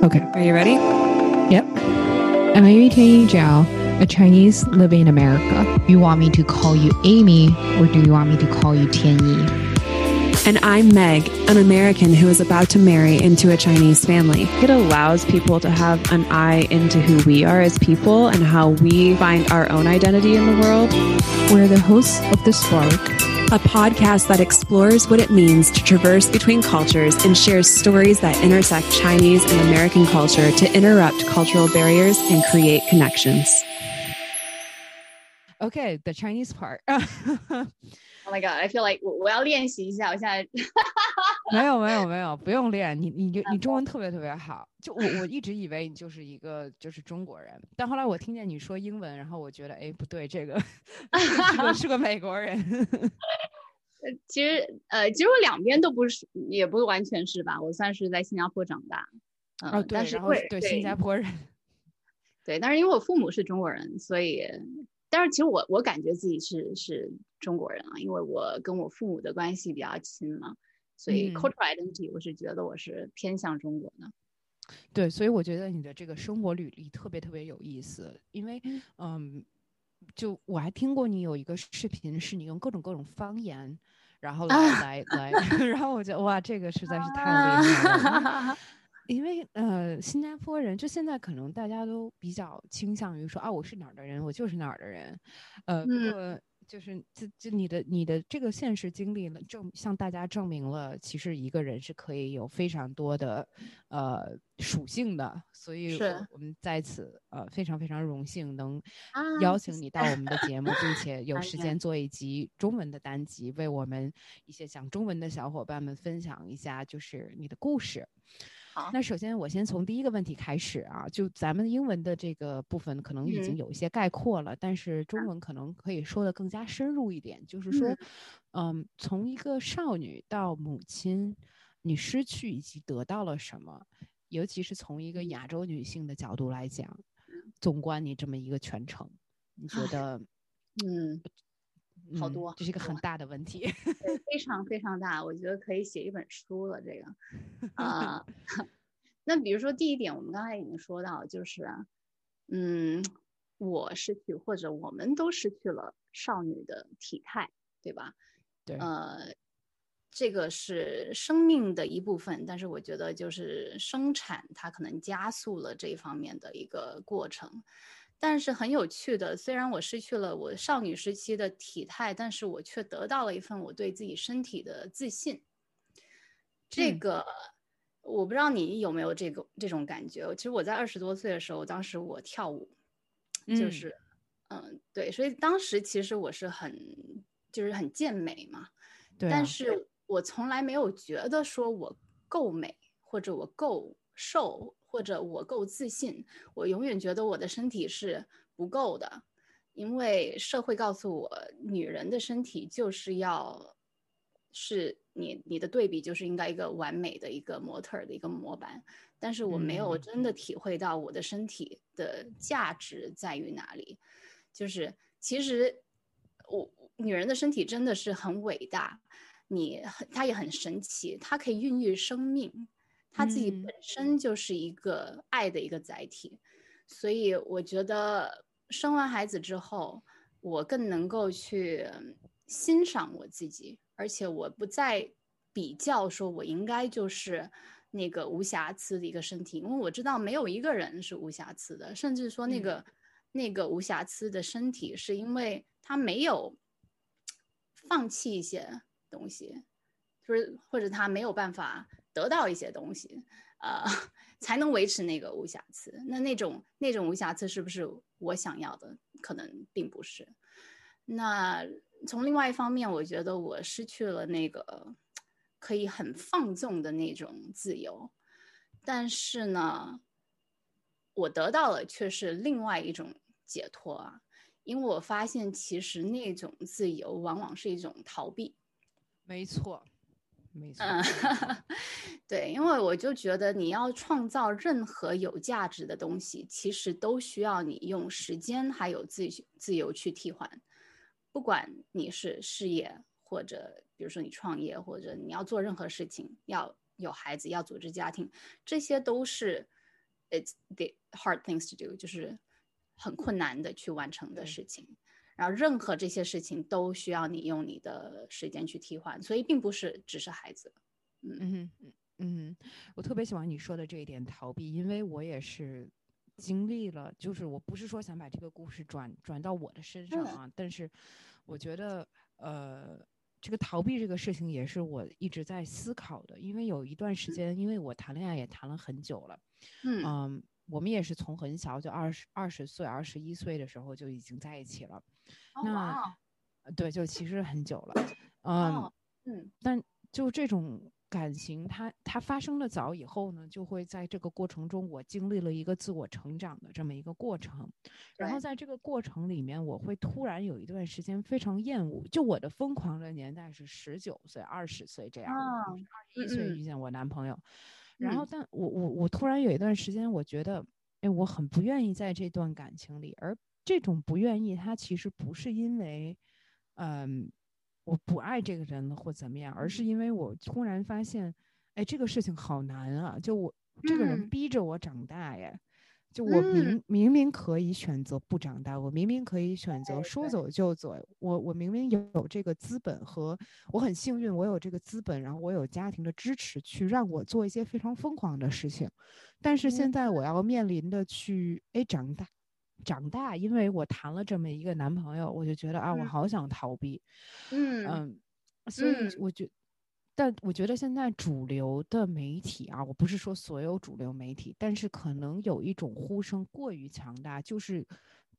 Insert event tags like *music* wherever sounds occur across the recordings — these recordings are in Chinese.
Okay. Are you ready? Yep. I'm Amy Tianyi Zhao, a Chinese living in America. You want me to call you Amy, or do you want me to call you Tianyi? And I'm Meg, an American who is about to marry into a Chinese family. It allows people to have an eye into who we are as people and how we find our own identity in the world. We're the hosts of The Spark, a podcast that explores what it means to traverse between cultures and shares stories that intersect Chinese and American culture to interrupt cultural barriers and create connections. Okay, the Chinese part. *laughs* Oh my god! I feel like 我我要练习一下，我现在 *laughs* 没有没有没有，不用练。你你 *laughs* 你中文特别特别好。就我我一直以为你就是一个就是中国人，但后来我听见你说英文，然后我觉得哎不对，这个是个是个美国人。*laughs* 呃，其实呃，其实我两边都不是，也不完全是吧。我算是在新加坡长大，嗯、哦，对，然后对新加坡人，对，但是因为我父母是中国人，所以。但是其实我我感觉自己是是中国人啊，因为我跟我父母的关系比较亲嘛，所以 cultural identity 我是觉得我是偏向中国的。对，所以我觉得你的这个生活履历特别特别有意思，因为嗯，就我还听过你有一个视频，是你用各种各种方言，然后来来来，*laughs* 然后我觉得哇，这个实在是太厉害了。因为 *laughs* 呃，新加坡人就现在可能大家都比较倾向于说啊，我是哪儿的人，我就是哪儿的人，呃，不过就是就就你的你的这个现实经历了，证向大家证明了，其实一个人是可以有非常多的呃属性的，所以我们在此呃非常非常荣幸能邀请你到我们的节目，并且 *laughs* 有时间做一集中文的单集，为我们一些讲中文的小伙伴们分享一下就是你的故事。那首先，我先从第一个问题开始啊，就咱们英文的这个部分可能已经有一些概括了，但是中文可能可以说的更加深入一点，就是说，嗯，从一个少女到母亲，你失去以及得到了什么？尤其是从一个亚洲女性的角度来讲，纵观你这么一个全程，你觉得，嗯，好多，这是一个很大的问题，*laughs* 非常非常大，我觉得可以写一本书了。这个，*laughs* 啊。*laughs* 那比如说第一点，我们刚才已经说到，就是，嗯，我失去或者我们都失去了少女的体态，对吧？对。呃，这个是生命的一部分，但是我觉得就是生产它可能加速了这一方面的一个过程。但是很有趣的，虽然我失去了我少女时期的体态，但是我却得到了一份我对自己身体的自信。这个。我不知道你有没有这个这种感觉。其实我在二十多岁的时候，当时我跳舞，就是，嗯，对，所以当时其实我是很，就是很健美嘛。对。但是我从来没有觉得说我够美，或者我够瘦，或者我够自信。我永远觉得我的身体是不够的，因为社会告诉我，女人的身体就是要。是你你的对比就是应该一个完美的一个模特的一个模板，但是我没有真的体会到我的身体的价值在于哪里。就是其实我女人的身体真的是很伟大，你它也很神奇，它可以孕育生命，她自己本身就是一个爱的一个载体。所以我觉得生完孩子之后，我更能够去欣赏我自己。而且我不再比较说，我应该就是那个无瑕疵的一个身体，因为我知道没有一个人是无瑕疵的，甚至说那个那个无瑕疵的身体，是因为他没有放弃一些东西，就是或者他没有办法得到一些东西，呃，*laughs* 才能维持那个无瑕疵。那那种那种无瑕疵是不是我想要的？可能并不是。那。从另外一方面，我觉得我失去了那个可以很放纵的那种自由，但是呢，我得到了却是另外一种解脱啊！因为我发现，其实那种自由往往是一种逃避。没错，没错。嗯，*laughs* 对，因为我就觉得，你要创造任何有价值的东西，其实都需要你用时间还有自自由去替换。不管你是事业，或者比如说你创业，或者你要做任何事情，要有孩子，要组织家庭，这些都是 it's the hard things to do，就是很困难的去完成的事情。然后任何这些事情都需要你用你的时间去替换，所以并不是只是孩子。嗯嗯嗯嗯，我特别喜欢你说的这一点逃避，因为我也是经历了，就是我不是说想把这个故事转转到我的身上啊，但是我觉得呃，这个逃避这个事情也是我一直在思考的，因为有一段时间，因为我谈恋爱也谈了很久了，嗯。我们也是从很小就二十二十岁、二十一岁的时候就已经在一起了，那对，就其实很久了，嗯嗯，但就这种感情，它它发生的早以后呢，就会在这个过程中，我经历了一个自我成长的这么一个过程，然后在这个过程里面，我会突然有一段时间非常厌恶，就我的疯狂的年代是十九岁、二十岁这样，二十一岁遇见我男朋友。然后，但我我我突然有一段时间，我觉得，哎，我很不愿意在这段感情里。而这种不愿意，他其实不是因为，嗯，我不爱这个人了或怎么样，而是因为我突然发现，哎，这个事情好难啊！就我这个人逼着我长大呀。就我明明明可以选择不长大，我明明可以选择说走就走，我我明明有这个资本和我很幸运，我有这个资本，然后我有家庭的支持去让我做一些非常疯狂的事情，但是现在我要面临的去哎长大，长大，因为我谈了这么一个男朋友，我就觉得啊，我好想逃避，嗯嗯，所以我觉。但我觉得现在主流的媒体啊，我不是说所有主流媒体，但是可能有一种呼声过于强大，就是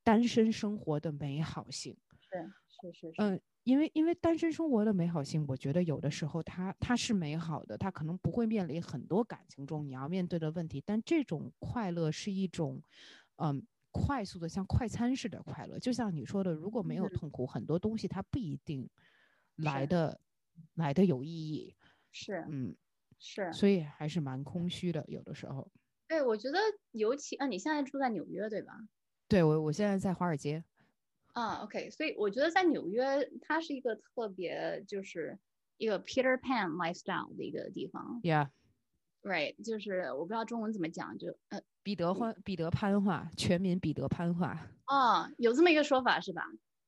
单身生活的美好性。是是是。嗯，因为因为单身生活的美好性，我觉得有的时候它它是美好的，它可能不会面临很多感情中你要面对的问题，但这种快乐是一种，嗯，快速的像快餐式的快乐。就像你说的，如果没有痛苦，很多东西它不一定来的。来的有意义，是，嗯，是，所以还是蛮空虚的，有的时候。对，我觉得尤其啊，你现在住在纽约对吧？对，我我现在在华尔街。啊，OK，所以我觉得在纽约，它是一个特别就是一个 Peter Pan lifestyle 的一个地方。Yeah，right，就是我不知道中文怎么讲，就呃，彼得欢彼得潘化，全民彼得潘化。啊，有这么一个说法是吧？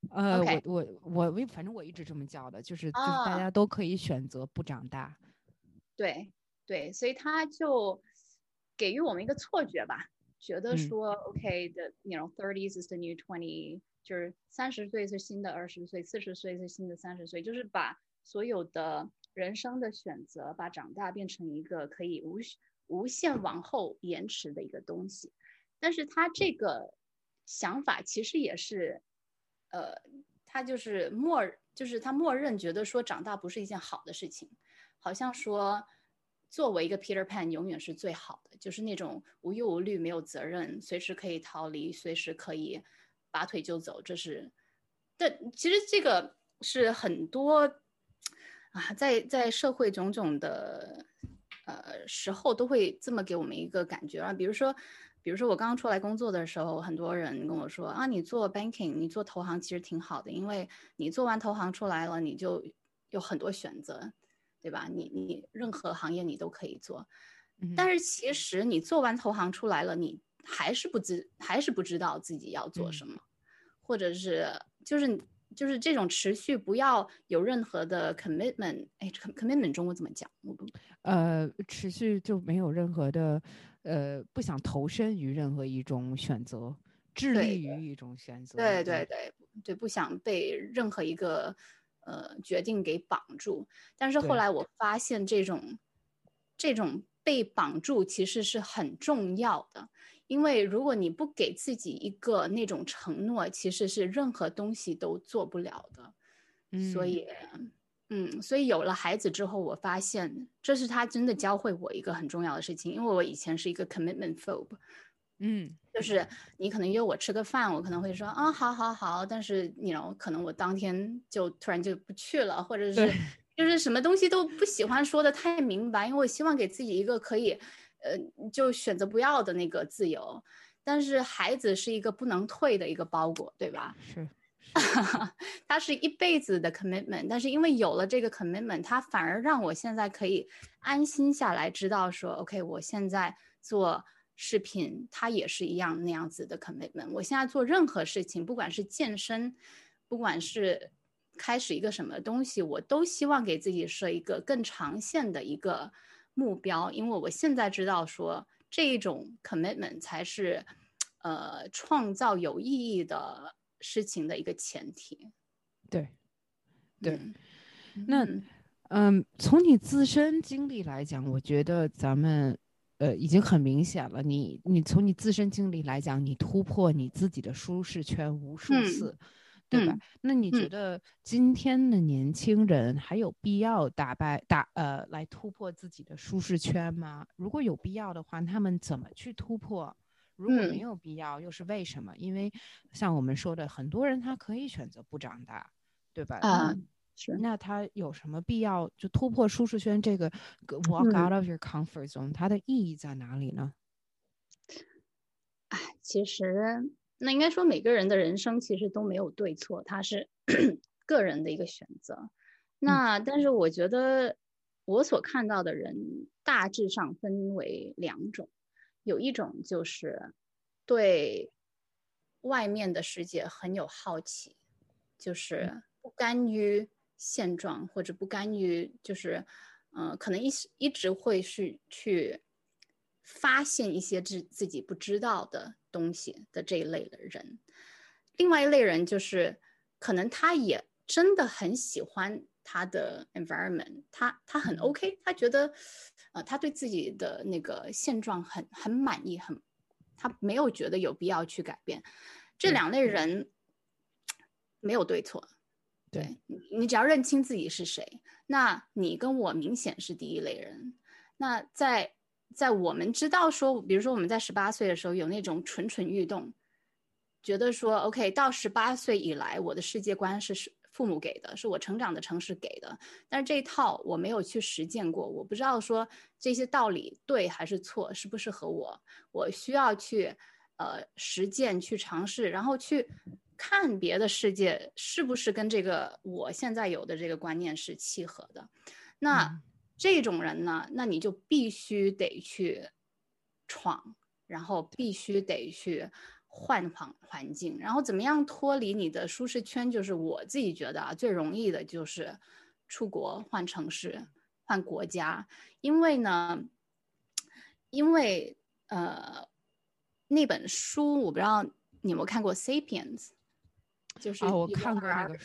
呃，我我我我反正我一直这么叫的，就是就是大家都可以选择不长大。对对，所以他就给予我们一个错觉吧，觉得说，OK，the you know thirties is the new twenty，就是三十岁是新的二十岁，四十岁是新的三十岁，就是把所有的人生的选择，把长大变成一个可以无无限往后延迟的一个东西。但是他这个想法其实也是。呃，他就是默，就是他默认觉得说长大不是一件好的事情，好像说作为一个 Peter Pan 永远是最好的，就是那种无忧无虑、没有责任、随时可以逃离、随时可以拔腿就走。这是，但其实这个是很多啊，在在社会种种的呃时候都会这么给我们一个感觉啊，比如说。比如说我刚刚出来工作的时候，很多人跟我说啊，你做 banking，你做投行其实挺好的，因为你做完投行出来了，你就有很多选择，对吧？你你任何行业你都可以做，但是其实你做完投行出来了，你还是不知还是不知道自己要做什么，或者是就是就是这种持续不要有任何的 commitment，哎，commitment 中文怎么讲？我不呃，持续就没有任何的。呃，不想投身于任何一种选择，致力于一种选择。对对对对，不想被任何一个呃决定给绑住。但是后来我发现，这种这种被绑住其实是很重要的，因为如果你不给自己一个那种承诺，其实是任何东西都做不了的。所以。嗯，所以有了孩子之后，我发现这是他真的教会我一个很重要的事情。因为我以前是一个 commitment phobe，嗯，就是你可能约我吃个饭，我可能会说啊，好好好，但是你 know 可能我当天就突然就不去了，或者是就是什么东西都不喜欢说的太明白，因为我希望给自己一个可以，呃，就选择不要的那个自由。但是孩子是一个不能退的一个包裹，对吧？是。*laughs* 他是一辈子的 commitment，但是因为有了这个 commitment，他反而让我现在可以安心下来，知道说，OK，我现在做视频，它也是一样那样子的 commitment。我现在做任何事情，不管是健身，不管是开始一个什么东西，我都希望给自己设一个更长线的一个目标，因为我现在知道说这一种 commitment 才是，呃，创造有意义的事情的一个前提。对，对，那。嗯，从你自身经历来讲，我觉得咱们，呃，已经很明显了。你，你从你自身经历来讲，你突破你自己的舒适圈无数次，对吧？那你觉得今天的年轻人还有必要打败打呃来突破自己的舒适圈吗？如果有必要的话，他们怎么去突破？如果没有必要，又是为什么？因为像我们说的，很多人他可以选择不长大，对吧？啊。那他有什么必要就突破舒适圈？这个 walk out of your comfort zone，它的意义在哪里呢？哎，其实那应该说每个人的人生其实都没有对错，它是 *coughs* 个人的一个选择。那但是我觉得我所看到的人大致上分为两种，有一种就是对外面的世界很有好奇，就是不甘于。现状或者不甘于，就是，嗯，可能一一直会是去发现一些自自己不知道的东西的这一类的人。另外一类人就是，可能他也真的很喜欢他的 environment，他他很 OK，他觉得，呃，他对自己的那个现状很很满意，很，他没有觉得有必要去改变。这两类人没有对错。对你，只要认清自己是谁，那你跟我明显是第一类人。那在在我们知道说，比如说我们在十八岁的时候有那种蠢蠢欲动，觉得说 OK，到十八岁以来，我的世界观是是父母给的，是我成长的城市给的。但是这一套我没有去实践过，我不知道说这些道理对还是错，适不适合我，我需要去呃实践去尝试，然后去。看别的世界是不是跟这个我现在有的这个观念是契合的？那这种人呢？那你就必须得去闯，然后必须得去换环环境，然后怎么样脱离你的舒适圈？就是我自己觉得啊，最容易的就是出国换城市、换国家，因为呢，因为呃，那本书我不知道你有没有看过《Sapiens》。就是啊，我看过那个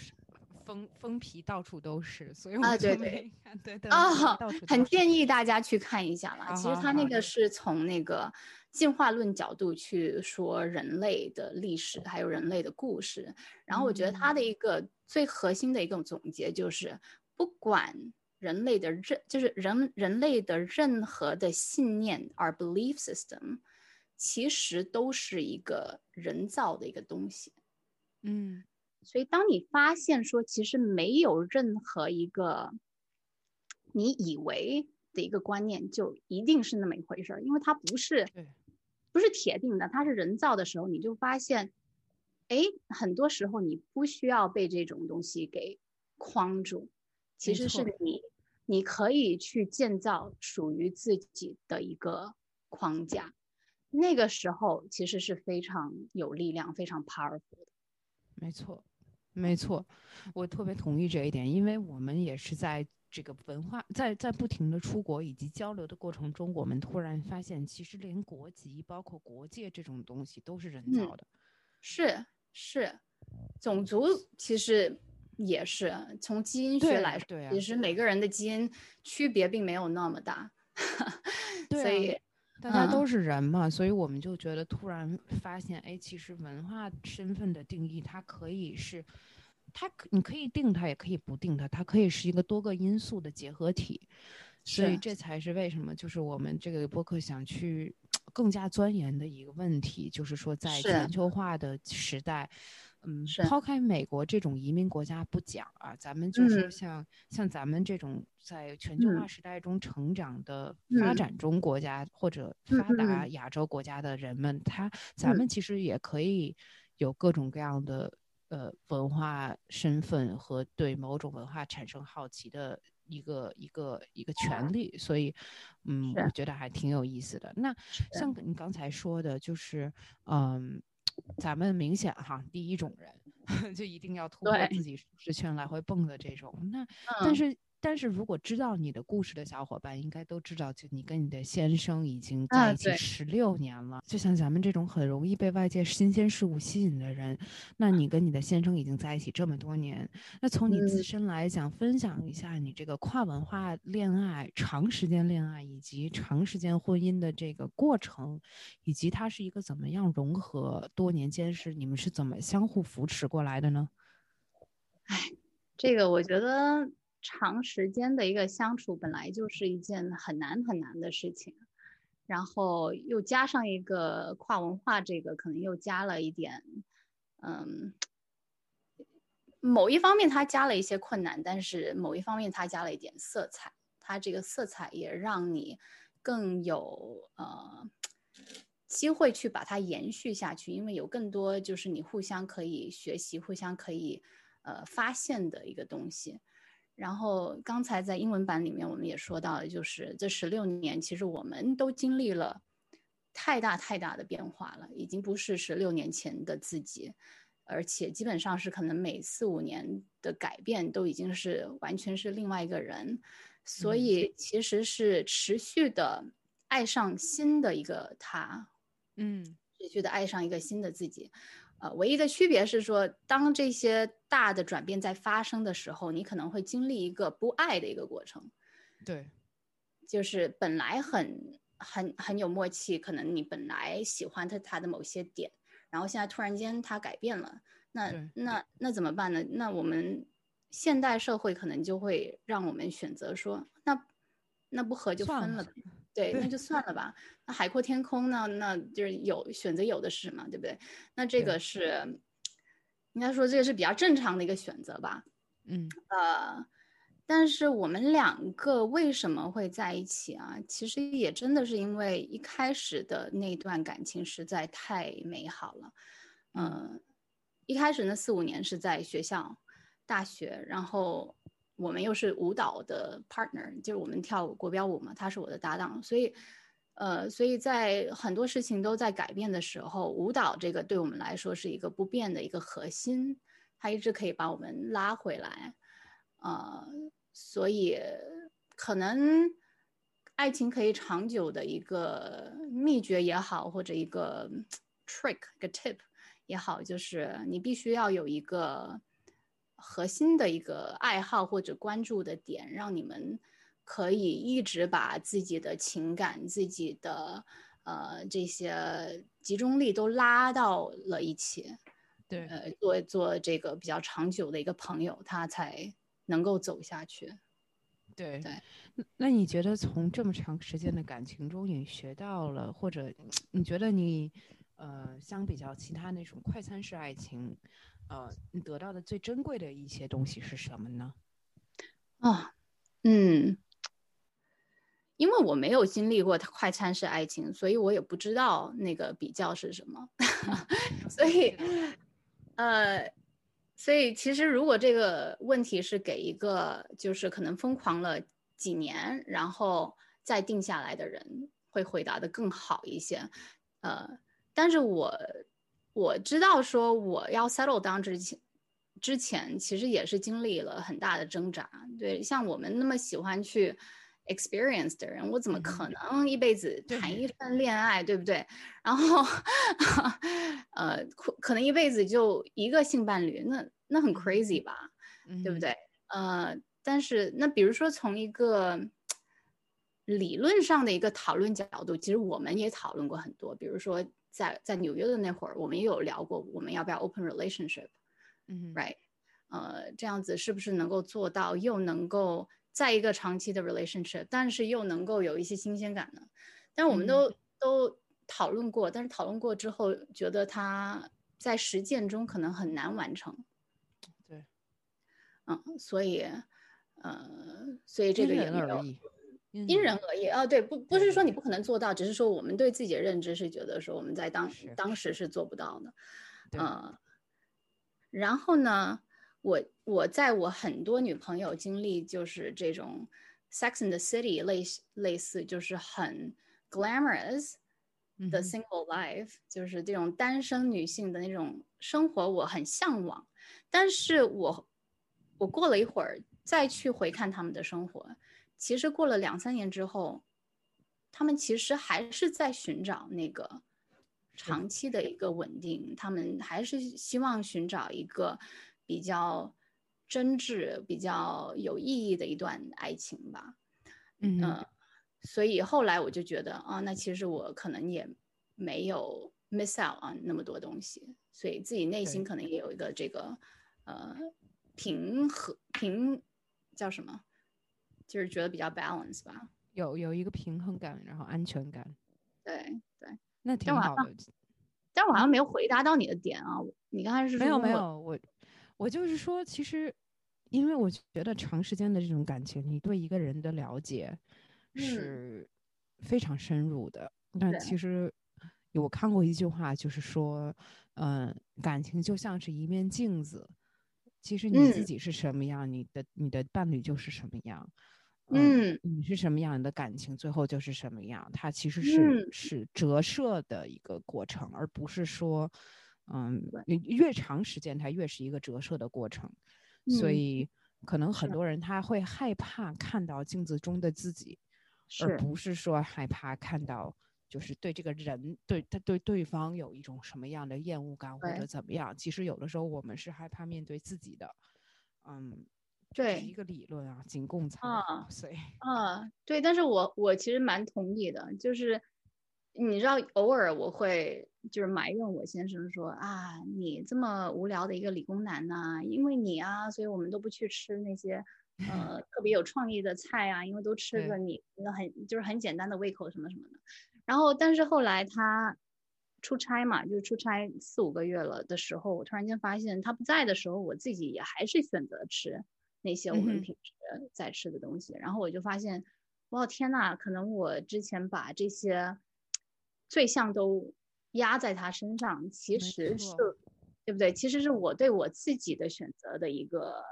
封封皮到处都是，所以我啊，对 *laughs* 对对对啊，很建议大家去看一下了。其实他那个是从那个进化论角度去说人类的历史，还有人类的故事。然后我觉得他的一个最核心的一个总结就是，不管人类的任，就是人人类的任何的信念，our belief system，其实都是一个人造的一个东西。嗯，所以当你发现说其实没有任何一个你以为的一个观念就一定是那么一回事儿，因为它不是，不是铁定的，它是人造的时候，你就发现，哎，很多时候你不需要被这种东西给框住，其实是你你可以去建造属于自己的一个框架，那个时候其实是非常有力量、非常 powerful 的。没错，没错，我特别同意这一点，因为我们也是在这个文化在在不停的出国以及交流的过程中，我们突然发现，其实连国籍包括国界这种东西都是人造的，是是，种族其实也是从基因学来说，其实每个人的基因区别并没有那么大，所以。大家都是人嘛，所以我们就觉得突然发现，哎，其实文化身份的定义，它可以是，它你可以定它，也可以不定它，它可以是一个多个因素的结合体。所以这才是为什么，就是我们这个播客想去 *tsk* 更加钻研的一个问题，就是说在全球化的时代。嗯，抛。开美国这种移民国家不讲啊，咱们就是像像咱们这种在全球化时代中成长的发展中国家或者发达亚洲国家的人们，他咱们其实也可以有各种各样的呃文化身份和对某种文化产生好奇的一个一个一个权利，所以，嗯，我。觉得还挺有意思的。那像你刚才说的，就是嗯，咱们明显哈，第一种人 *laughs* 就一定要突破自己舒适圈来回蹦的这种，那但是。但是如果知道你的故事的小伙伴，应该都知道，就你跟你的先生已经在一起十六年了。就像咱们这种很容易被外界新鲜事物吸引的人，那你跟你的先生已经在一起这么多年，那从你自身来讲，分享一下你这个跨文化恋爱、长时间恋爱以及长时间婚姻的这个过程，以及它是一个怎么样融合？多年间是你们是怎么相互扶持过来的呢？哎，这个我觉得。长时间的一个相处本来就是一件很难很难的事情，然后又加上一个跨文化，这个可能又加了一点，嗯，某一方面它加了一些困难，但是某一方面它加了一点色彩，它这个色彩也让你更有呃机会去把它延续下去，因为有更多就是你互相可以学习、互相可以呃发现的一个东西。然后刚才在英文版里面，我们也说到了，就是这十六年，其实我们都经历了太大太大的变化了，已经不是十六年前的自己，而且基本上是可能每四五年的改变都已经是完全是另外一个人，所以其实是持续的爱上新的一个他，嗯，持续的爱上一个新的自己。呃，唯一的区别是说，当这些大的转变在发生的时候，你可能会经历一个不爱的一个过程。对，就是本来很很很有默契，可能你本来喜欢他他的某些点，然后现在突然间他改变了，那那那怎么办呢？那我们现代社会可能就会让我们选择说，那那不合就分了。对，那就算了吧。那海阔天空呢？那就是有选择，有的是嘛，对不对？那这个是应该说这个是比较正常的一个选择吧。嗯，呃，但是我们两个为什么会在一起啊？其实也真的是因为一开始的那段感情实在太美好了。嗯，一开始那四五年是在学校、大学，然后。我们又是舞蹈的 partner，就是我们跳国标舞嘛，他是我的搭档，所以，呃，所以在很多事情都在改变的时候，舞蹈这个对我们来说是一个不变的一个核心，它一直可以把我们拉回来，呃，所以可能爱情可以长久的一个秘诀也好，或者一个 trick，一个 tip 也好，就是你必须要有一个。核心的一个爱好或者关注的点，让你们可以一直把自己的情感、自己的呃这些集中力都拉到了一起。对，呃，做做这个比较长久的一个朋友，他才能够走下去。对对，那你觉得从这么长时间的感情中，你学到了，或者 *tsk* 你觉得你呃相比较其他那种快餐式爱情？呃，你得到的最珍贵的一些东西是什么呢？啊，嗯，因为我没有经历过快餐式爱情，所以我也不知道那个比较是什么。*laughs* 所以，呃，所以其实如果这个问题是给一个就是可能疯狂了几年然后再定下来的人，会回答的更好一些。呃，但是我。我知道，说我要 settle down 之前，之前其实也是经历了很大的挣扎。对，像我们那么喜欢去 experience 的人，我怎么可能一辈子谈一份恋爱，对不对？然后，*laughs* 呃，可可能一辈子就一个性伴侣，那那很 crazy 吧，对不对？呃，但是那比如说从一个理论上的一个讨论角度，其实我们也讨论过很多，比如说。在在纽约的那会儿，我们也有聊过，我们要不要 open relationship，嗯，right，呃，这样子是不是能够做到，又能够在一个长期的 relationship，但是又能够有一些新鲜感呢？但我们都都讨论过，但是讨论过之后，觉得它在实践中可能很难完成。对，嗯，所以，呃，所以这个也没有。因人而异啊，对，不不是说你不可能做到，只是说我们对自己的认知是觉得说我们在当当时。是做不到的，呃，然后呢，我我在我很多女朋友经历就是这种 Sex in the City 类类似就是很 glamorous 的 single life，就是这种单身女性的那种生活，我很向往。但是我我过了一会儿再去回看他们的生活，其实过了两三年之后，他们其实还是在寻找那个长期的一个稳定，他们还是希望寻找一个比较真挚、比较有意义的一段爱情吧。嗯，所以后来我就觉得啊，那其实我可能也没有 miss out on 那么多东西，所以自己内心可能也有一个这个。呃，平和平叫什么？就是觉得比较 balance 吧，有有一个平衡感，然后安全感。对对，那挺好的。但我好像没有回答到你的点啊，你刚才是没有没有我我就是说，其实因为我觉得长时间的这种感情，你对一个人的了解是非常深入的。但其实我看过一句话，就是说，嗯，感情就像是一面镜子。其实你自己是什么样，你的你的伴侣就是什么样，嗯，你是什么样，你的感情最后就是什么样。它其实是是折射的一个过程，而不是说，嗯，越长时间它越是一个折射的过程。所以可能很多人他会害怕看到镜子中的自己，而不是说害怕看到。就是对这个人，对他对对方有一种什么样的厌恶感或者怎么样？其实有的时候我们是害怕面对自己的，嗯，对，一个理论啊，仅供参考。所以啊，对，但是我我其实蛮同意的，就是你知道，偶尔我会就是埋怨我先生说啊，你这么无聊的一个理工男呢，因为你啊，所以我们都不去吃那些呃特别有创意的菜啊，因为都吃着你那很就是很简单的胃口什么什么的。然后，但是后来他出差嘛，就出差四五个月了的时候，我突然间发现他不在的时候，我自己也还是选择吃那些我们平时在吃的东西。然后我就发现，哇天呐，可能我之前把这些罪像都压在他身上，其实是对不对？其实是我对我自己的选择的一个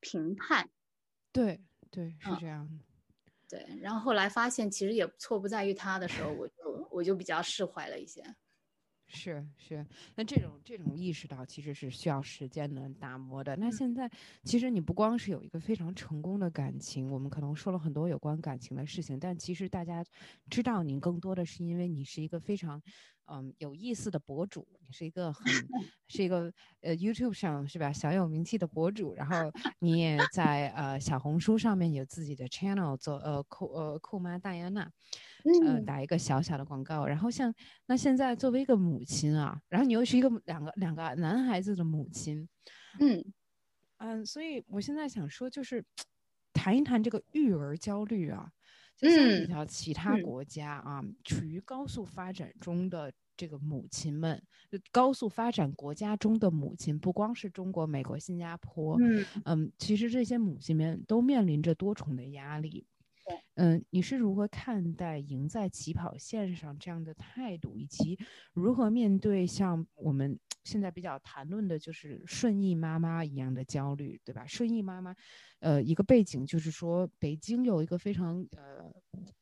评判。对对，是这样的。对，然后后来发现其实也错不在于他的时候，我就我就比较释怀了一些。是是，那这种这种意识到其实是需要时间的打磨的。那现在其实你不光是有一个非常成功的感情，我们可能说了很多有关感情的事情，但其实大家知道你更多的是因为你是一个非常。嗯，有意思的博主，你是一个很 *laughs* 是一个呃 YouTube 上是吧小有名气的博主，然后你也在呃小红书上面有自己的 channel 做呃酷呃酷妈戴安娜，嗯，打一个小小的广告。然后像那现在作为一个母亲啊，然后你又是一个两个两个男孩子的母亲，嗯嗯，所以我现在想说就是谈一谈这个育儿焦虑啊。就像比较其他国家啊，处于高速发展中的这个母亲们，高速发展国家中的母亲，不光是中国、美国、新加坡，嗯嗯，其实这些母亲们都面临着多重的压力。嗯，你是如何看待赢在起跑线上这样的态度，以及如何面对像我们 *tsk* 现在比较谈论的，就是顺义妈妈一样的焦虑，对吧？顺义妈妈。呃，一个背景就是说，北京有一个非常呃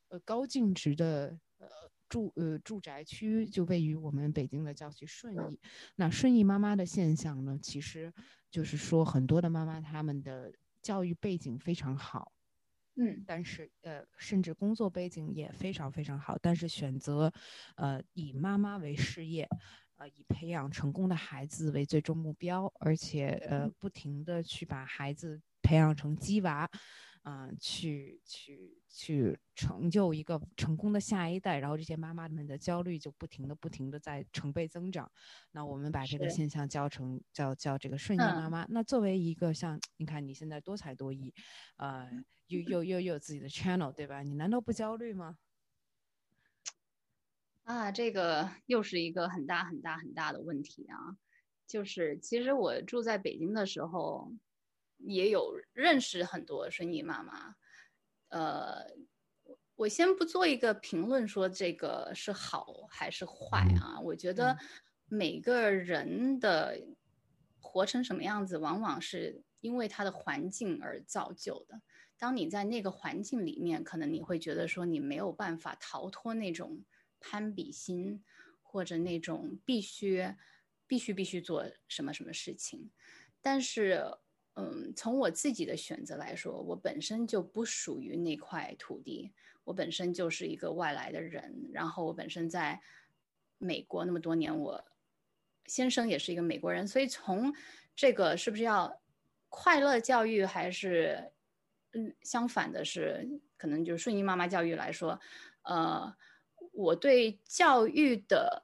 呃高净值的呃住呃住宅区，就位于我们北京的郊区顺义。那顺义妈妈的现象呢，其实就是说，很多的妈妈她们的教育背景非常好，嗯，但是呃，甚至工作背景也非常非常好，但是选择呃以妈妈为事业，呃以培养成功的孩子为最终目标，而且呃不停的去把孩子。培养成鸡娃，嗯，去去去成就一个成功的下一代，然后这些妈妈们的焦虑就不停的不停的在成倍增长。那我们把这个现象叫成叫叫这个顺应妈妈。那作为一个像你看你现在多才多艺，呃，又又又又有自己的 channel，对吧？你难道不焦虑吗？*laughs* 啊，这个又是一个很大很大很大的问题啊！就是其实我住在北京的时候。也有认识很多生意妈妈，呃，我先不做一个评论，说这个是好还是坏啊？我觉得每个人的活成什么样子，往往是因为他的环境而造就的。当你在那个环境里面，可能你会觉得说你没有办法逃脱那种攀比心，或者那种必须、必须、必须做什么什么事情。但是，嗯，从我自己的选择来说，我本身就不属于那块土地，我本身就是一个外来的人。然后，我本身在美国那么多年，我先生也是一个美国人，所以从这个是不是要快乐教育，还是？嗯，相反的是，可能就是顺应妈妈教育来说，呃，我对教育的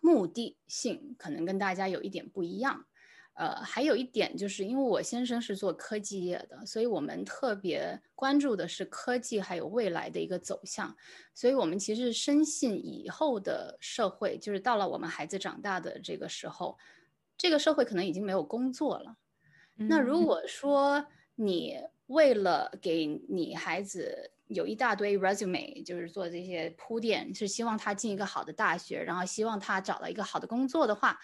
目的性可能跟大家有一点不一样。呃，还有一点就是因为我先生是做科技业的，所以我们特别关注的是科技还有未来的一个走向。所以我们其实深信以后的社会，就是到了我们孩子长大的这个时候，这个社会可能已经没有工作了。那如果说你为了给你孩子有一大堆 resume，就是做这些铺垫，是希望他进一个好的大学，然后希望他找到一个好的工作的话，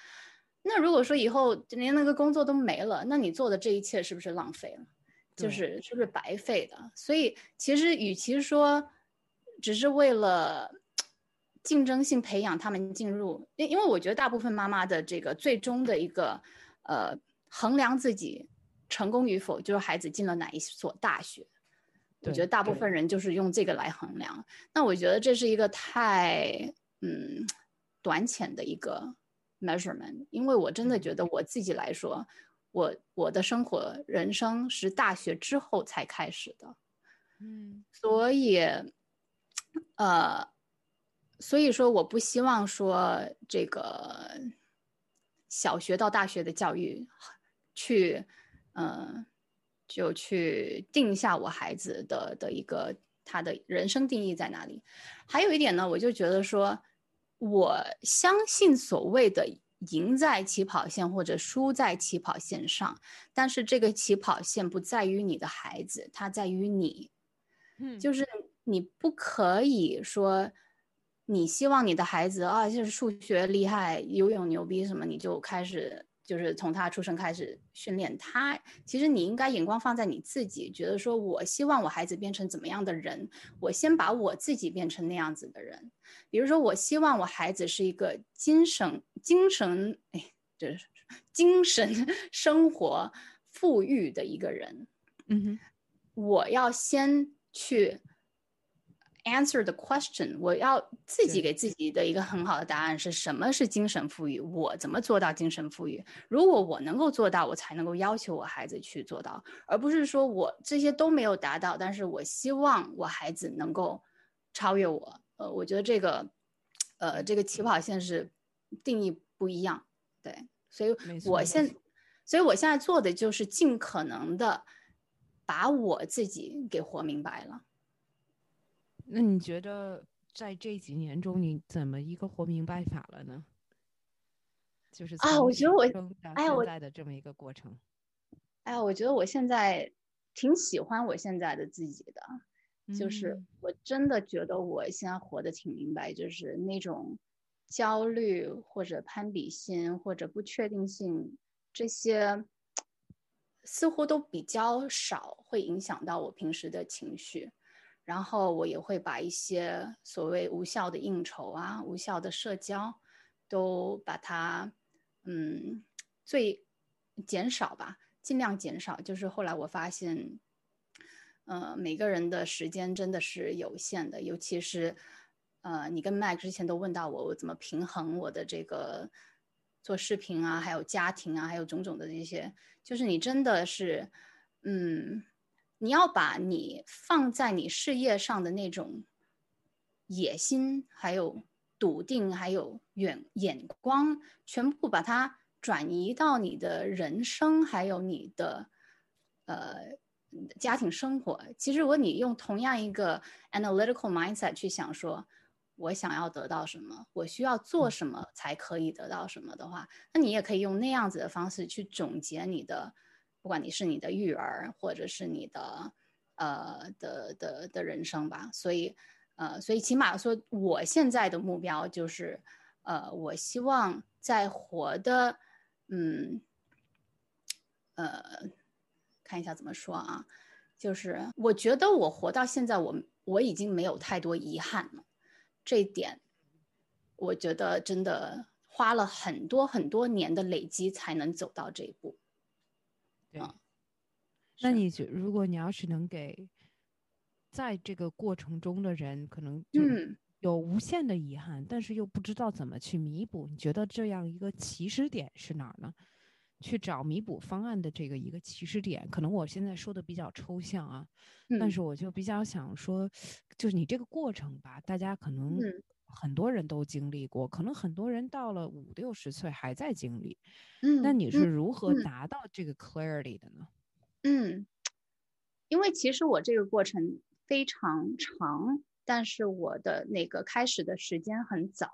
那如果说以后连那个工作都没了，那你做的这一切是不是浪费了？就是是不是白费的？所以其实与其说只是为了竞争性培养他们进入，因因为我觉得大部分妈妈的这个最终的一个呃衡量自己。成功与否就是孩子进了哪一所大学，我觉得大部分人就是用这个来衡量。那我觉得这是一个太嗯短浅的一个 measurement，因为我真的觉得我自己来说，我我的生活人生是大学之后才开始的，嗯，所以呃，所以说我不希望说这个小学到大学的教育去。嗯，就去定下我孩子的的一个他的人生定义在哪里。还有一点呢，我就觉得说，我相信所谓的赢在起跑线或者输在起跑线上，但是这个起跑线不在于你的孩子，它在于你。嗯，就是你不可以说你希望你的孩子啊，就是数学厉害、游泳牛逼什么，你就开始。就是从他出生开始训练他，其实你应该眼光放在你自己，觉得说我希望我孩子变成怎么样的人，我先把我自己变成那样子的人。比如说，我希望我孩子是一个精神精神哎，就是精神 *laughs* 生活富裕的一个人。嗯哼，我要先去。Answer the question，我要自己给自己的一个很好的答案是什么是精神富裕？我怎么做到精神富裕？如果我能够做到，我才能够要求我孩子去做到，而不是说我这些都没有达到，但是我希望我孩子能够超越我。呃，我觉得这个，呃，这个起跑线是定义不一样。对，所以我现，所以我现在做的就是尽可能的把我自己给活明白了。那你觉得在这几年中，你怎么一个活明白法了呢？就是啊，我觉得我哎呀，现在的这么一个过程。哎呀，我觉得我现在挺喜欢我现在的自己的，就是我真的觉得我现在活得挺明白，就是那种焦虑或者攀比心或者不确定性这些，似乎都比较少会影响到我平时的情绪。然后我也会把一些所谓无效的应酬啊、无效的社交，都把它，嗯，最减少吧，尽量减少。就是后来我发现，呃，每个人的时间真的是有限的，尤其是，呃，你跟麦之前都问到我，我怎么平衡我的这个做视频啊，还有家庭啊，还有种种的这些，就是你真的是，嗯。你要把你放在你事业上的那种野心，还有笃定，还有远眼光，全部把它转移到你的人生，还有你的呃家庭生活。其实，如果你用同样一个 analytical mindset 去想，说我想要得到什么，我需要做什么才可以得到什么的话，那你也可以用那样子的方式去总结你的。不管你是你的育儿，或者是你的，呃的的的人生吧，所以，呃，所以起码说，我现在的目标就是，呃，我希望在活的，嗯，呃，看一下怎么说啊，就是我觉得我活到现在，我我已经没有太多遗憾了，这一点，我觉得真的花了很多很多年的累积才能走到这一步。对，那你觉如果你要是能给在这个过程中的人，可能就。有无限的遗憾，但是又不知道怎么去弥补。你觉得这样一个起始点是哪儿呢？去找弥补方案的这个一个起始点，可能我现在说的比较抽象啊，但是我就比较想说，就是你这个过程吧，大家可能很多人都经历过，可能很多人到了五六十岁还在经历。嗯，那你是如何达到这个 clarity 的呢？嗯，因为其实我这个过程非常长。但是我的那个开始的时间很早，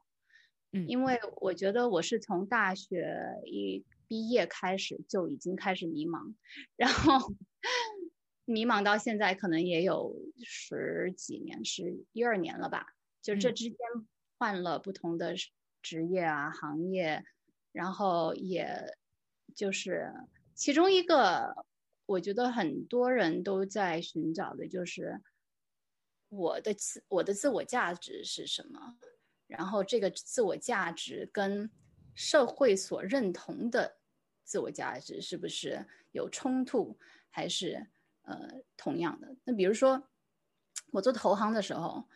嗯，因为我觉得我是从大学一毕业开始就已经开始迷茫，然后迷茫到现在可能也有十几年，十一二年了吧。就这之间换了不同的职业啊行业，然后也就是其中一个，我觉得很多人都在寻找的就是。我的自我的自我价值是什么？然后这个自我价值跟社会所认同的自我价值是不是有冲突，还是呃同样的？那比如说我做投行的时候，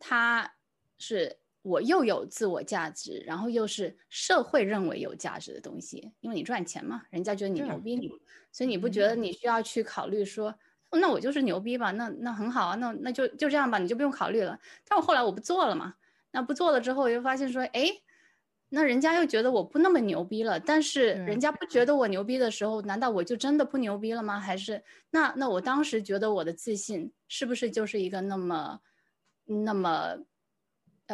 他是我又有自我价值，然后又是社会认为有价值的东西，因为你赚钱嘛，人家觉得你牛逼，你所以你不觉得你需要去考虑说。那我就是牛逼吧，那那很好啊，那那就就这样吧，你就不用考虑了。但我后来我不做了嘛，那不做了之后，我又发现说，哎，那人家又觉得我不那么牛逼了。但是人家不觉得我牛逼的时候，难道我就真的不牛逼了吗？还是那那我当时觉得我的自信是不是就是一个那么那么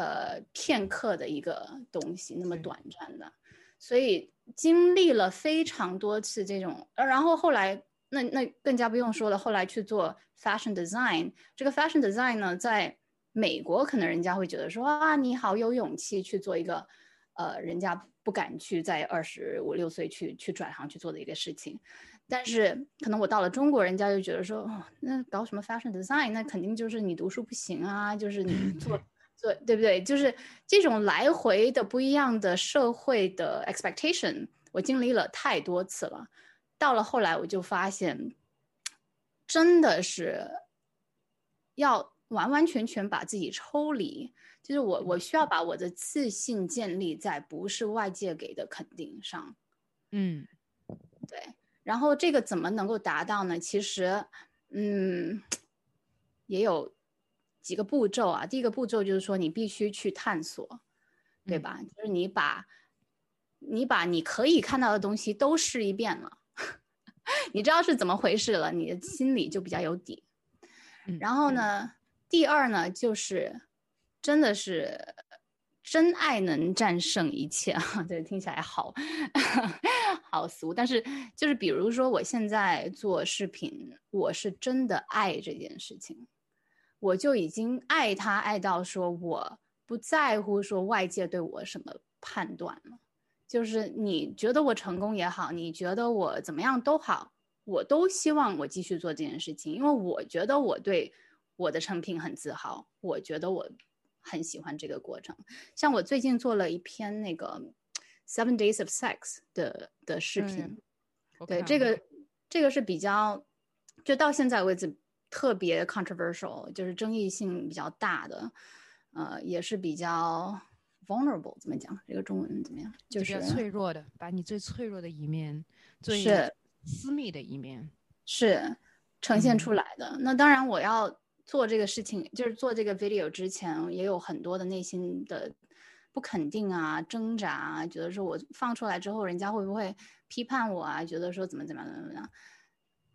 呃片刻的一个东西，那么短暂的？所以经历了非常多次这种，然后后来。那那更加不用说了。后来去做 fashion design，这个 fashion design 呢，在美国可能人家会觉得说啊，你好有勇气去做一个，呃，人家不敢去在二十五六岁去去转行去做的一个事情。但是可能我到了中国，人家就觉得说，哦，那搞什么 fashion design，那肯定就是你读书不行啊，就是你做做对不对？就是这种来回的不一样的社会的 expectation，我经历了太多次了。到了后来，我就发现，真的是要完完全全把自己抽离，就是我我需要把我的自信建立在不是外界给的肯定上。嗯，对。然后这个怎么能够达到呢？其实，嗯，也有几个步骤啊。第一个步骤就是说，你必须去探索，对吧？就是你把，你把你可以看到的东西都试一遍了。*laughs* 你知道是怎么回事了，你的心里就比较有底。然后呢，第二呢，就是真的是真爱能战胜一切啊！*laughs* 这，听起来好 *laughs* 好俗，但是就是比如说，我现在做视频，我是真的爱这件事情，我就已经爱他爱到说我不在乎说外界对我什么判断了。就是你觉得我成功也好，你觉得我怎么样都好，我都希望我继续做这件事情，因为我觉得我对我的成品很自豪，我觉得我很喜欢这个过程。像我最近做了一篇那个 Seven Days of Sex 的的视频，对这个这个是比较，就到现在为止特别 controversial，就是争议性比较大的，呃，也是比较。vulnerable 怎么讲？这个中文怎么样？就是脆弱的，把你最脆弱的一面、最私密的一面是呈现出来的。那当然，我要做这个事情，就是做这个 video 之前，也有很多的内心的不肯定啊、挣扎啊，觉得说我放出来之后，人家会不会批判我啊？觉得说怎么怎么样怎么样？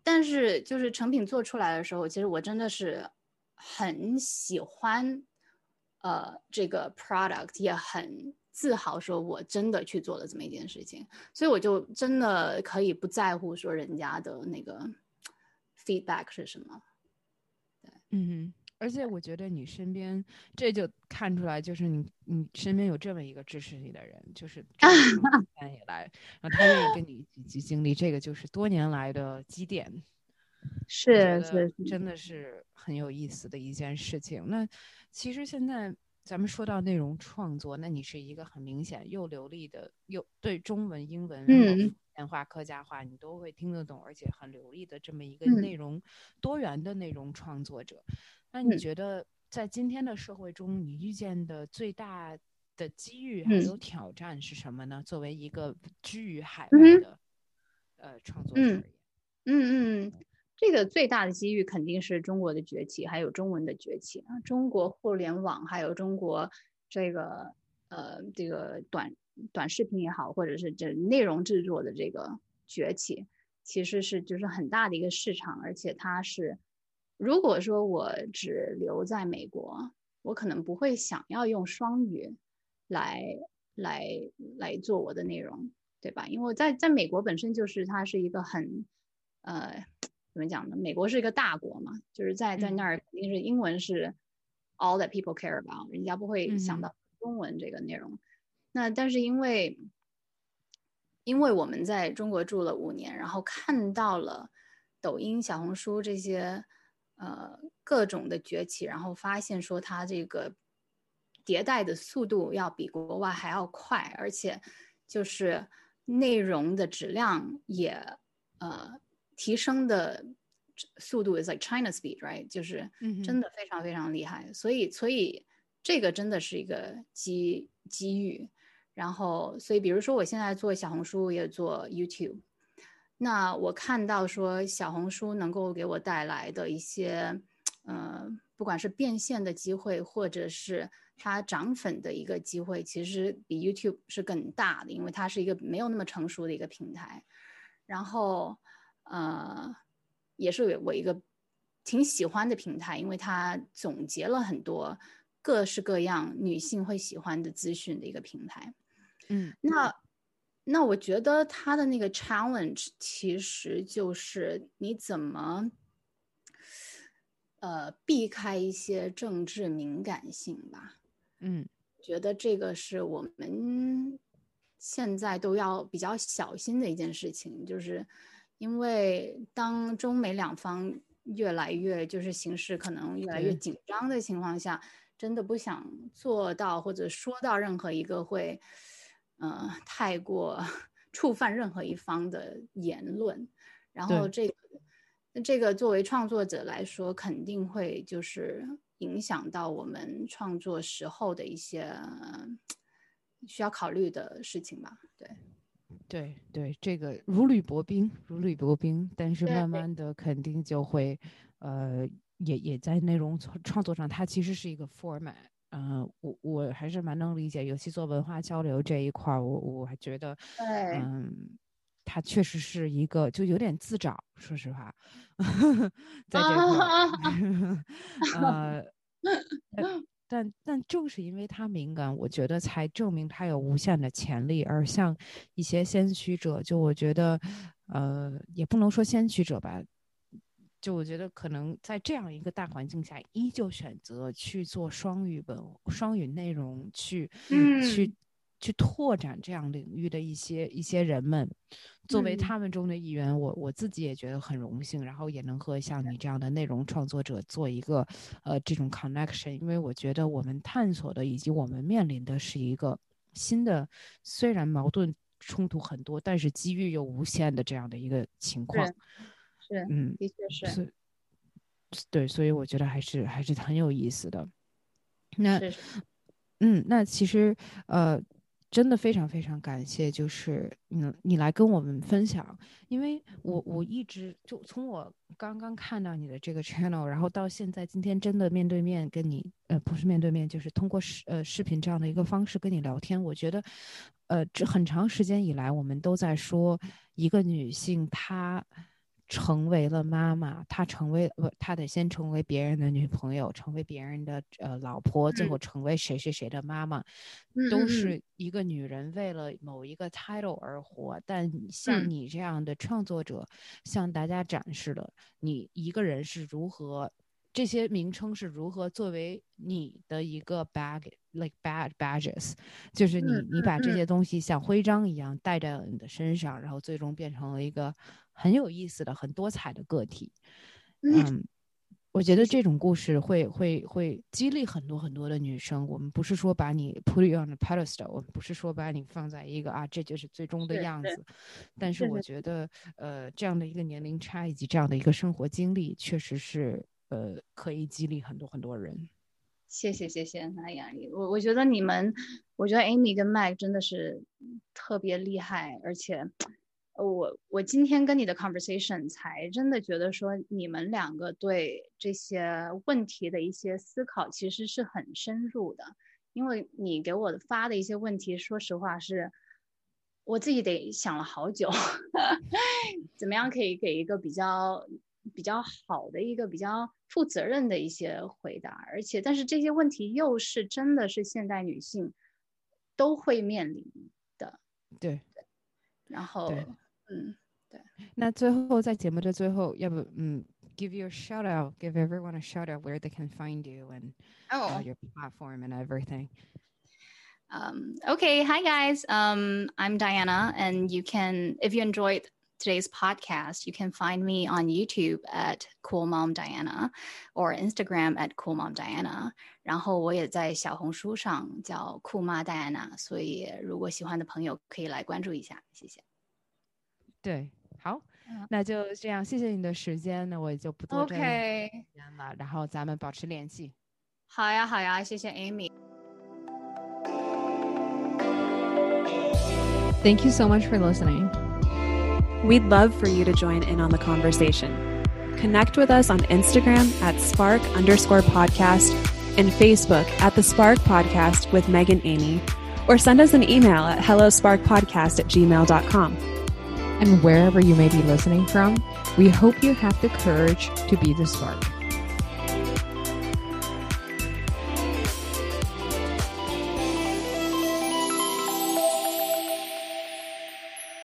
但是就是成品做出来的时候，其实我真的是很喜欢。呃，这个 product 也很自豪，说我真的去做了这么一件事情，所以我就真的可以不在乎说人家的那个 feedback 是什么。对，嗯，而且我觉得你身边这就看出来，就是你你身边有这么一个支持你的人，就是 *laughs* 多年以来，然后他愿意跟你一起经历这个，就是多年来的积淀。*laughs* 是是，真的是很有意思的一件事情。那其实现在咱们说到内容创作，那你是一个很明显又流利的，又对中文、英文、嗯，简化、客家话你都会听得懂，而且很流利的这么一个内容多元的内容创作者。那你觉得在今天的社会中，你遇见的最大的机遇还有挑战是什么呢？作为一个居于海外的呃创作者而言，嗯嗯，这个最大的机遇肯定是中国的崛起，还有中文的崛起啊，中国互联网，还有中国这个呃这个短短视频也好，或者是这内容制作的这个崛起，其实是就是很大的一个市场，而且它是。如果说我只留在美国，我可能不会想要用双语来来来做我的内容，对吧？因为我在在美国本身就是它是一个很呃怎么讲呢？美国是一个大国嘛，就是在在那儿肯定是英文是 all that people care about，人家不会想到中文这个内容。那但是因为因为我们在中国住了五年，然后看到了抖音、小红书这些。呃，各种的崛起，然后发现说它这个迭代的速度要比国外还要快，而且就是内容的质量也呃提升的速度 is like China speed right，就是真的非常非常厉害，所以所以这个真的是一个机机遇，然后所以比如说我现在做小红书也做 YouTube。那我看到说小红书能够给我带来的一些，呃，不管是变现的机会，或者是它涨粉的一个机会，其实比 YouTube 是更大的，因为它是一个没有那么成熟的一个平台。然后，呃，也是我一个挺喜欢的平台，因为它总结了很多各式各样女性会喜欢的资讯的一个平台。嗯，那。那我觉得他的那个 challenge 其实就是你怎么，呃，避开一些政治敏感性吧。嗯，觉得这个是我们现在都要比较小心的一件事情，就是因为当中美两方越来越就是形势可能越来越紧张的情况下，真的不想做到或者说到任何一个会。呃，太过触犯任何一方的言论，然后这个这个作为创作者来说，肯定会就是影响到我们创作时候的一些需要考虑的事情吧？对，对对，这个如履薄冰，如履薄冰，但是慢慢的肯定就会，呃，也也在内容创作上，它其实是一个 format。嗯，我我还是蛮能理解，尤其做文化交流这一块儿，我我还觉得，嗯，他确实是一个就有点自找，说实话，*laughs* 在这块，*laughs* 呃，但 *laughs* 但正是因为他敏感，我觉得才证明他有无限的潜力。而像一些先驱者，就我觉得，呃，也不能说先驱者吧。就我觉得，可能在这样一个大环境下，依旧选择去做双语本、双语内容，去去去拓展这样领域的一些一些人们，作为他们中的一员，我我自己也觉得很荣幸，然后也能和像你这样的内容创作者做一个呃这种 connection，因为我觉得我们探索的以及我们面临的是一个新的，虽然矛盾冲突很多，但是机遇又无限的这样的一个情况。是，嗯，的确是，对，所以我觉得还是还是很有意思的。那，嗯，那其实呃，真的非常非常感谢，就是嗯，你来跟我们分享，因为我我一直就从我刚刚看到你的这个 channel，然后到现在今天真的面对面跟你，呃，不是面对面，就是通过视呃视频这样的一个方式跟你聊天，我觉得，呃，这很长时间以来，我们都在说一个女性她。成为了妈妈，她成为不，她得先成为别人的女朋友，成为别人的呃老婆，最后成为谁谁谁的妈妈，都是一个女人为了某一个 title 而活。但像你这样的创作者，向大家展示了你一个人是如何这些名称是如何作为你的一个 bag，like bad badges，就是你你把这些东西像徽章一样戴在你的身上，然后最终变成了一个很有意思的、很多彩的个体。嗯。我觉得这种故事会会会激励很多很多的女生。我们不是说把你 put on the pedestal，我们不是说把你放在一个啊，这就是最终的样子。但是我觉得，呃，这样的一个年龄差以及这样的一个生活经历，确实是呃可以激励很多很多人。谢谢谢谢，那雅丽，我我觉得你们，我觉得 Amy 跟 Mike 真的是特别厉害，而且。我我今天跟你的 conversation 才真的觉得说你们两个对这些问题的一些思考其实是很深入的，因为你给我发的一些问题，说实话是我自己得想了好久，*laughs* 怎么样可以给一个比较比较好的一个比较负责任的一些回答，而且但是这些问题又是真的是现代女性都会面临的，对，然后。嗯，对。那最后在节目的最后，要不嗯，give you a shout out, give everyone a shout out where they can find you and oh. uh, your platform and everything. Um, okay, hi guys. Um, I'm Diana, and you can, if you enjoyed today's podcast, you can find me on YouTube at Cool Mom Diana or Instagram at Cool Mom Diana。然后我也在小红书上叫酷妈戴安娜，所以如果喜欢的朋友可以来关注一下，谢谢。 对，好，那就这样，谢谢你的时间，那我也就不多占时间了，然后咱们保持联系。好呀，好呀，谢谢 Amy。Thank you so much for listening. We'd love for you to join in on the conversation. Connect with us on Instagram at spark underscore podcast and Facebook at the Spark Podcast with Megan Amy, or send us an email at hellosparkpodcast at gmail.com and wherever you may be listening from, we hope you have the courage to be the spark.